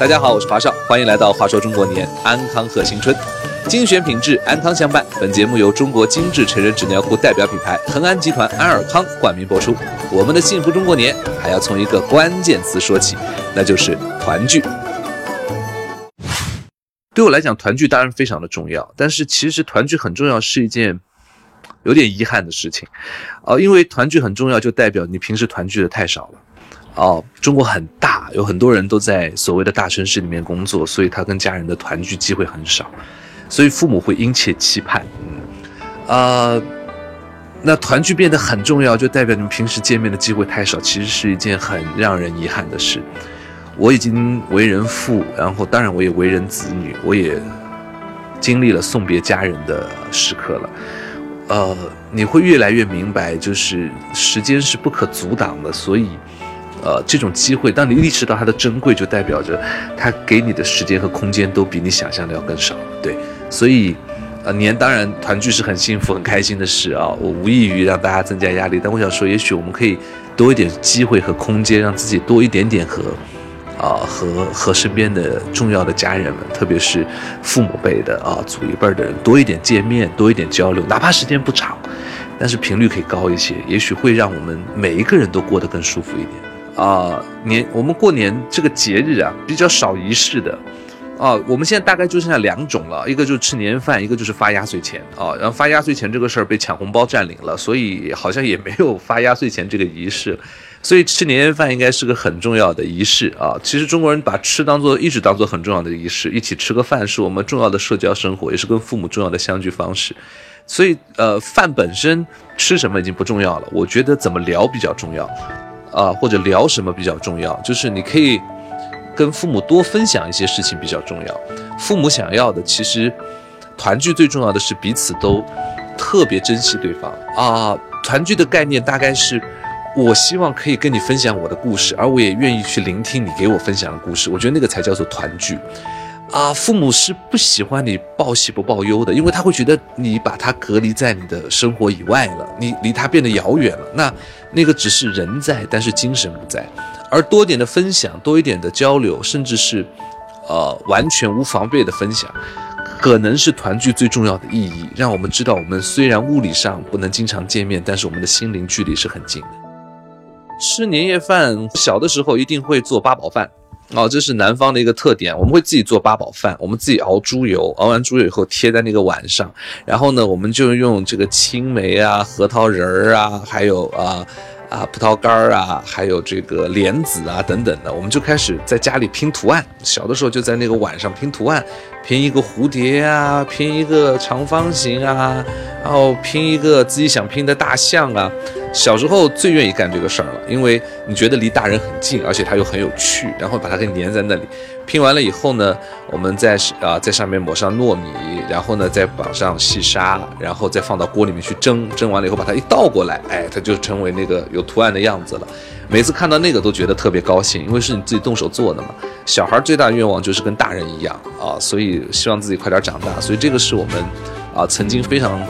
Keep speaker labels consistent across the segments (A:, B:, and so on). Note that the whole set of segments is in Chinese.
A: 大家好，我是华少，欢迎来到《话说中国年》，安康贺新春，精选品质，安康相伴。本节目由中国精致成人纸尿裤代表品牌恒安集团安尔康冠名播出。我们的幸福中国年还要从一个关键词说起，那就是团聚。对我来讲，团聚当然非常的重要，但是其实团聚很重要是一件有点遗憾的事情，哦，因为团聚很重要，就代表你平时团聚的太少了。哦，中国很大，有很多人都在所谓的大城市里面工作，所以他跟家人的团聚机会很少，所以父母会殷切期盼。嗯，啊，那团聚变得很重要，就代表你们平时见面的机会太少，其实是一件很让人遗憾的事。我已经为人父，然后当然我也为人子女，我也经历了送别家人的时刻了。呃，你会越来越明白，就是时间是不可阻挡的，所以。呃，这种机会，当你意识到它的珍贵，就代表着它给你的时间和空间都比你想象的要更少。对，所以，呃，年当然团聚是很幸福、很开心的事啊。我无异于让大家增加压力，但我想说，也许我们可以多一点机会和空间，让自己多一点点和，啊，和和身边的重要的家人们，特别是父母辈的啊，祖一辈的人多一点见面，多一点交流，哪怕时间不长，但是频率可以高一些，也许会让我们每一个人都过得更舒服一点。啊，年我们过年这个节日啊，比较少仪式的，啊，我们现在大概就剩下两种了，一个就是吃年夜饭，一个就是发压岁钱啊。然后发压岁钱这个事儿被抢红包占领了，所以好像也没有发压岁钱这个仪式。所以吃年夜饭应该是个很重要的仪式啊。其实中国人把吃当做一直当做很重要的仪式，一起吃个饭是我们重要的社交生活，也是跟父母重要的相聚方式。所以呃，饭本身吃什么已经不重要了，我觉得怎么聊比较重要。啊，或者聊什么比较重要？就是你可以跟父母多分享一些事情比较重要。父母想要的，其实团聚最重要的是彼此都特别珍惜对方啊。团聚的概念大概是，我希望可以跟你分享我的故事，而我也愿意去聆听你给我分享的故事。我觉得那个才叫做团聚。啊，父母是不喜欢你报喜不报忧的，因为他会觉得你把他隔离在你的生活以外了，你离他变得遥远了。那那个只是人在，但是精神不在。而多点的分享，多一点的交流，甚至是，呃，完全无防备的分享，可能是团聚最重要的意义。让我们知道，我们虽然物理上不能经常见面，但是我们的心灵距离是很近的。吃年夜饭，小的时候一定会做八宝饭。哦，这是南方的一个特点，我们会自己做八宝饭，我们自己熬猪油，熬完猪油以后贴在那个碗上，然后呢，我们就用这个青梅啊、核桃仁儿啊，还有啊啊葡萄干儿啊，还有这个莲子啊等等的，我们就开始在家里拼图案。小的时候就在那个碗上拼图案，拼一个蝴蝶啊，拼一个长方形啊，然后拼一个自己想拼的大象啊。小时候最愿意干这个事儿了，因为你觉得离大人很近，而且它又很有趣，然后把它给粘在那里。拼完了以后呢，我们在啊在上面抹上糯米，然后呢再绑上细沙，然后再放到锅里面去蒸。蒸完了以后把它一倒过来，哎，它就成为那个有图案的样子了。每次看到那个都觉得特别高兴，因为是你自己动手做的嘛。小孩最大的愿望就是跟大人一样啊，所以希望自己快点长大。所以这个是我们啊曾经非常。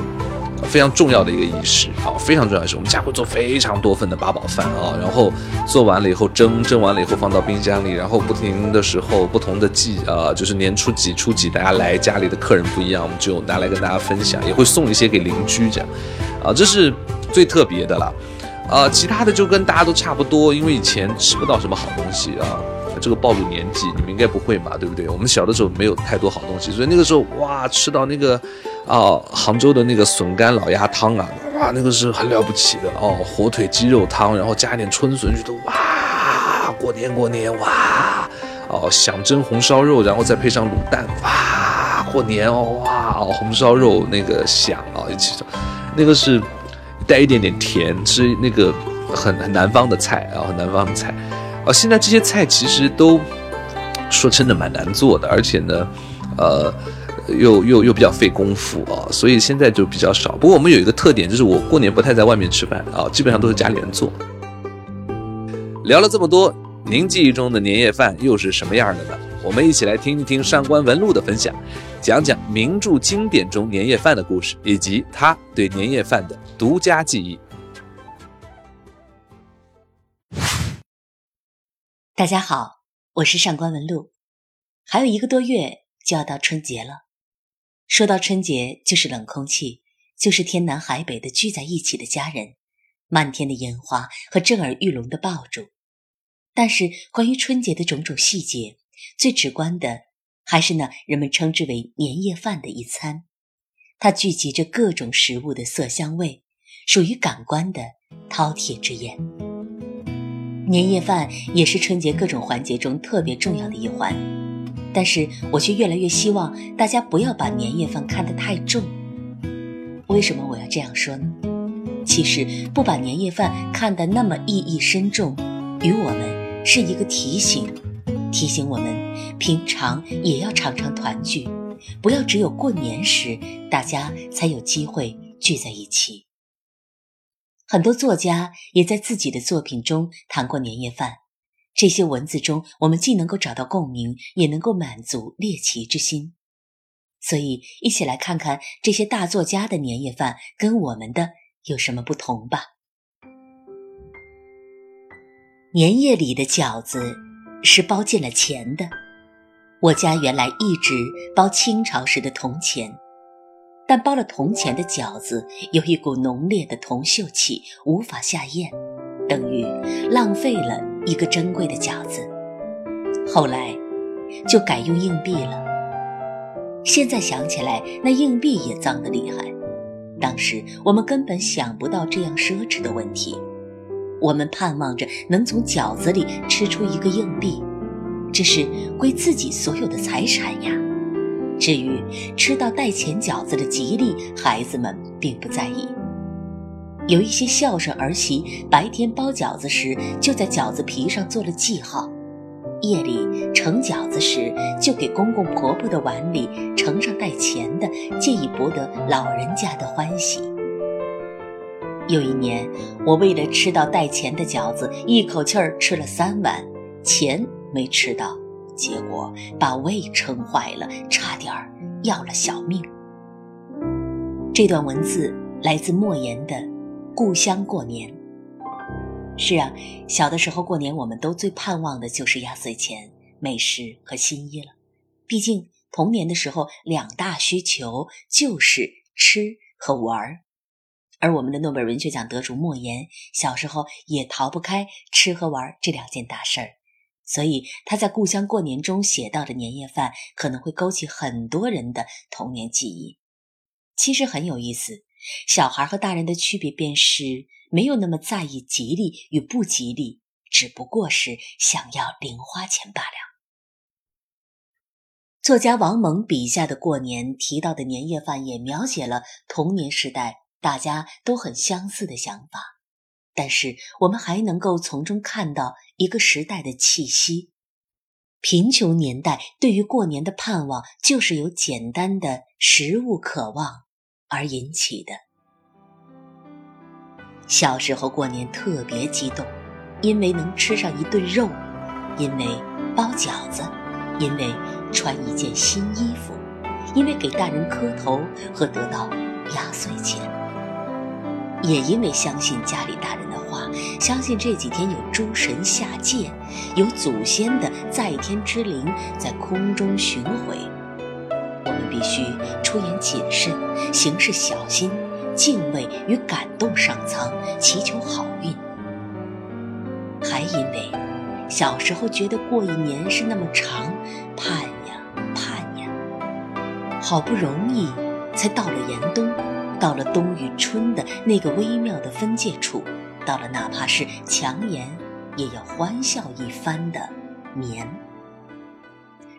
A: 非常重要的一个仪式啊，非常重要的是，我们家会做非常多份的八宝饭啊，然后做完了以后蒸，蒸完了以后放到冰箱里，然后不停的时候，不同的季啊，就是年初几初几，大家来家里的客人不一样，我们就拿来跟大家分享，也会送一些给邻居这样，啊，这是最特别的了，啊，其他的就跟大家都差不多，因为以前吃不到什么好东西啊。这个暴露年纪，你们应该不会嘛，对不对？我们小的时候没有太多好东西，所以那个时候哇，吃到那个啊杭州的那个笋干老鸭汤啊，哇，那个是很了不起的哦，火腿鸡肉汤，然后加点春笋，觉得哇，过年过年哇，哦，想蒸红烧肉，然后再配上卤蛋，哇，过年哦，哇哦，红烧肉那个香啊，一起那个是带一点点甜，吃那个很很南方的菜啊，很南方的菜。啊，现在这些菜其实都说真的蛮难做的，而且呢，呃，又又又比较费功夫啊，所以现在就比较少。不过我们有一个特点，就是我过年不太在外面吃饭啊，基本上都是家里人做。聊了这么多，您记忆中的年夜饭又是什么样的呢？我们一起来听一听上官文露的分享，讲讲名著经典中年夜饭的故事，以及他对年夜饭的独家记忆。
B: 大家好，我是上官文露。还有一个多月就要到春节了。说到春节，就是冷空气，就是天南海北的聚在一起的家人，漫天的烟花和震耳欲聋的爆竹。但是，关于春节的种种细节，最直观的还是那人们称之为年夜饭的一餐。它聚集着各种食物的色香味，属于感官的饕餮之宴。年夜饭也是春节各种环节中特别重要的一环。但是我却越来越希望大家不要把年夜饭看得太重。为什么我要这样说呢？其实不把年夜饭看得那么意义深重，于我们是一个提醒，提醒我们平常也要常常团聚，不要只有过年时大家才有机会聚在一起。很多作家也在自己的作品中谈过年夜饭。这些文字中，我们既能够找到共鸣，也能够满足猎奇之心。所以，一起来看看这些大作家的年夜饭跟我们的有什么不同吧。年夜里的饺子是包进了钱的。我家原来一直包清朝时的铜钱，但包了铜钱的饺子有一股浓烈的铜锈气，无法下咽，等于浪费了。一个珍贵的饺子，后来就改用硬币了。现在想起来，那硬币也脏得厉害。当时我们根本想不到这样奢侈的问题，我们盼望着能从饺子里吃出一个硬币，这是归自己所有的财产呀。至于吃到带钱饺子的吉利，孩子们并不在意。有一些孝顺儿媳，白天包饺子时就在饺子皮上做了记号，夜里盛饺子时就给公公婆婆的碗里盛上带钱的，借以博得老人家的欢喜。有一年，我为了吃到带钱的饺子，一口气儿吃了三碗，钱没吃到，结果把胃撑坏了，差点儿要了小命。这段文字来自莫言的。故乡过年，是啊，小的时候过年，我们都最盼望的就是压岁钱、美食和新衣了。毕竟童年的时候，两大需求就是吃和玩儿。而我们的诺贝尔文学奖得主莫言，小时候也逃不开吃和玩这两件大事儿，所以他在《故乡过年》中写到的年夜饭，可能会勾起很多人的童年记忆。其实很有意思。小孩和大人的区别便是没有那么在意吉利与不吉利，只不过是想要零花钱罢了。作家王蒙笔下的过年提到的年夜饭，也描写了童年时代大家都很相似的想法，但是我们还能够从中看到一个时代的气息。贫穷年代对于过年的盼望，就是由简单的食物渴望。而引起的。小时候过年特别激动，因为能吃上一顿肉，因为包饺子，因为穿一件新衣服，因为给大人磕头和得到压岁钱，也因为相信家里大人的话，相信这几天有诸神下界，有祖先的在天之灵在空中巡回。我们必须出言谨慎，行事小心，敬畏与感动上苍，祈求好运。还因为小时候觉得过一年是那么长，盼呀盼呀，好不容易才到了严冬，到了冬与春的那个微妙的分界处，到了哪怕是强颜也要欢笑一番的年。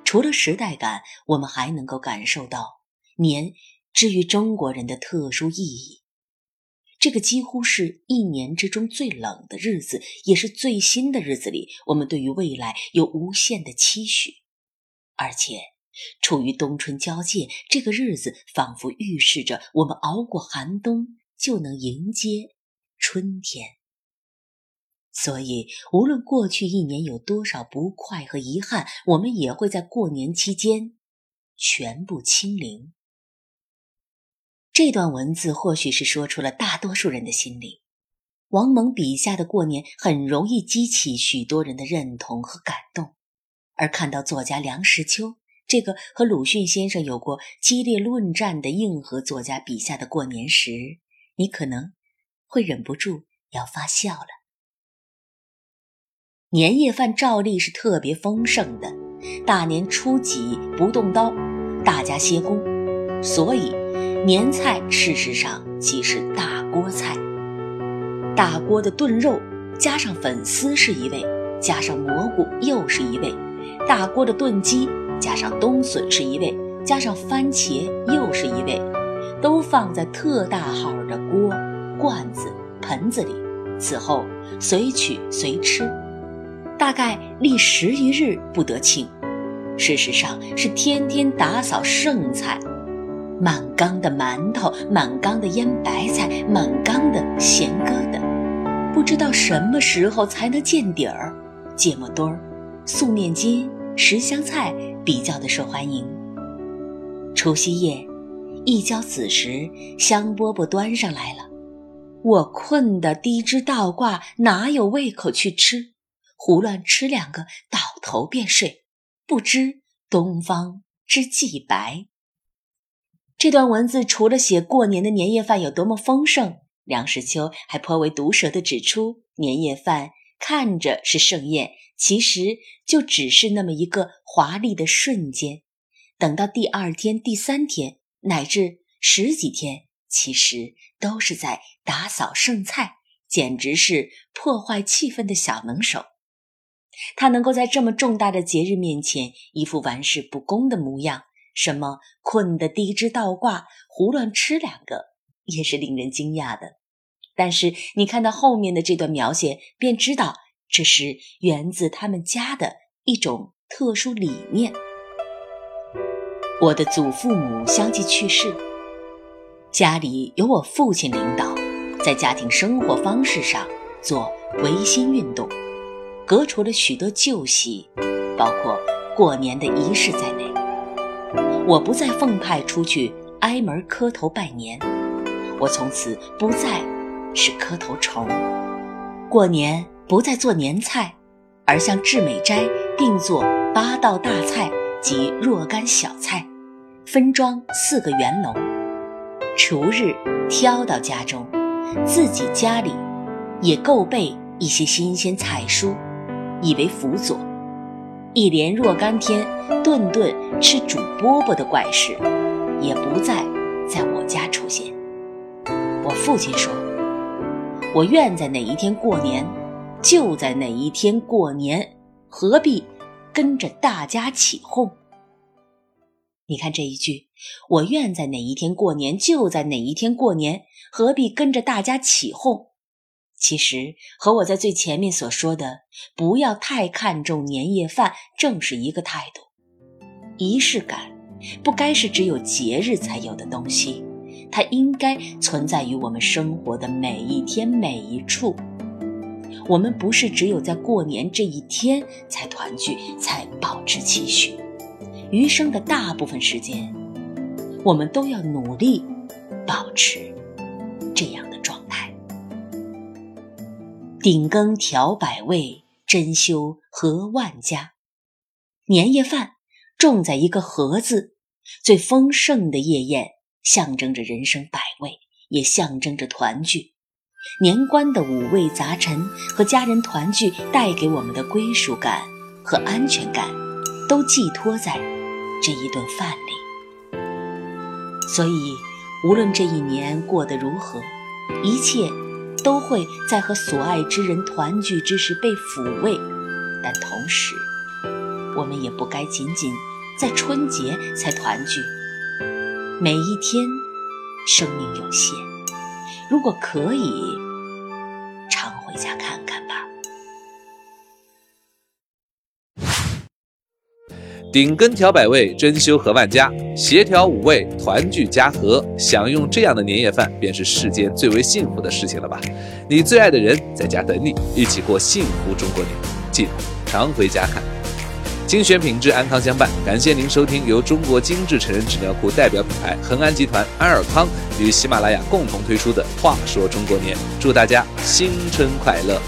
B: 除了时代感，我们还能够感受到年之于中国人的特殊意义。这个几乎是一年之中最冷的日子，也是最新的日子里，我们对于未来有无限的期许。而且，处于冬春交界，这个日子仿佛预示着我们熬过寒冬，就能迎接春天。所以，无论过去一年有多少不快和遗憾，我们也会在过年期间全部清零。这段文字或许是说出了大多数人的心里。王蒙笔下的过年很容易激起许多人的认同和感动，而看到作家梁实秋这个和鲁迅先生有过激烈论战的硬核作家笔下的过年时，你可能会忍不住要发笑了。年夜饭照例是特别丰盛的，大年初几不动刀，大家歇工，所以年菜事实上即是大锅菜。大锅的炖肉加上粉丝是一味，加上蘑菇又是一味；大锅的炖鸡加上冬笋是一味，加上番茄又是一味，都放在特大号的锅、罐子、盆子里，此后随取随吃。大概历十余日不得清，事实上是天天打扫剩菜，满缸的馒头，满缸的腌白菜，满缸的咸疙瘩，不知道什么时候才能见底儿。芥末墩儿、素面筋、十香菜比较的受欢迎。除夕夜，一交子时，香饽饽端上来了，我困得低枝倒挂，哪有胃口去吃？胡乱吃两个，倒头便睡，不知东方之既白。这段文字除了写过年的年夜饭有多么丰盛，梁实秋还颇为毒舌地指出，年夜饭看着是盛宴，其实就只是那么一个华丽的瞬间。等到第二天、第三天，乃至十几天，其实都是在打扫剩菜，简直是破坏气氛的小能手。他能够在这么重大的节日面前一副玩世不恭的模样，什么困得低枝倒挂，胡乱吃两个，也是令人惊讶的。但是你看到后面的这段描写，便知道这是源自他们家的一种特殊理念。我的祖父母相继去世，家里由我父亲领导，在家庭生活方式上做维新运动。革除了许多旧习，包括过年的仪式在内。我不再奉派出去挨门磕头拜年，我从此不再是磕头虫。过年不再做年菜，而向至美斋定做八道大菜及若干小菜，分装四个圆笼。除日挑到家中，自己家里也够备一些新鲜菜蔬。以为辅佐，一连若干天，顿顿吃煮饽饽的怪事，也不再在我家出现。我父亲说：“我愿在哪一天过年，就在哪一天过年，何必跟着大家起哄？”你看这一句：“我愿在哪一天过年，就在哪一天过年，何必跟着大家起哄？”其实和我在最前面所说的“不要太看重年夜饭”正是一个态度。仪式感不该是只有节日才有的东西，它应该存在于我们生活的每一天每一处。我们不是只有在过年这一天才团聚，才保持期许，余生的大部分时间，我们都要努力保持这样。鼎羹调百味，珍馐和万家。年夜饭重在一个“和”字，最丰盛的夜宴，象征着人生百味，也象征着团聚。年关的五味杂陈和家人团聚带给我们的归属感和安全感，都寄托在这一顿饭里。所以，无论这一年过得如何，一切。都会在和所爱之人团聚之时被抚慰，但同时，我们也不该仅仅在春节才团聚。每一天，生命有限，如果可以，常回家看看吧。
A: 顶根调百味，珍馐和万家，协调五味，团聚家和，享用这样的年夜饭，便是世间最为幸福的事情了吧？你最爱的人在家等你，一起过幸福中国年，记得常回家看。精选品质，安康相伴。感谢您收听由中国精致成人纸尿裤代表品牌恒安集团安尔康与喜马拉雅共同推出的《话说中国年》，祝大家新春快乐！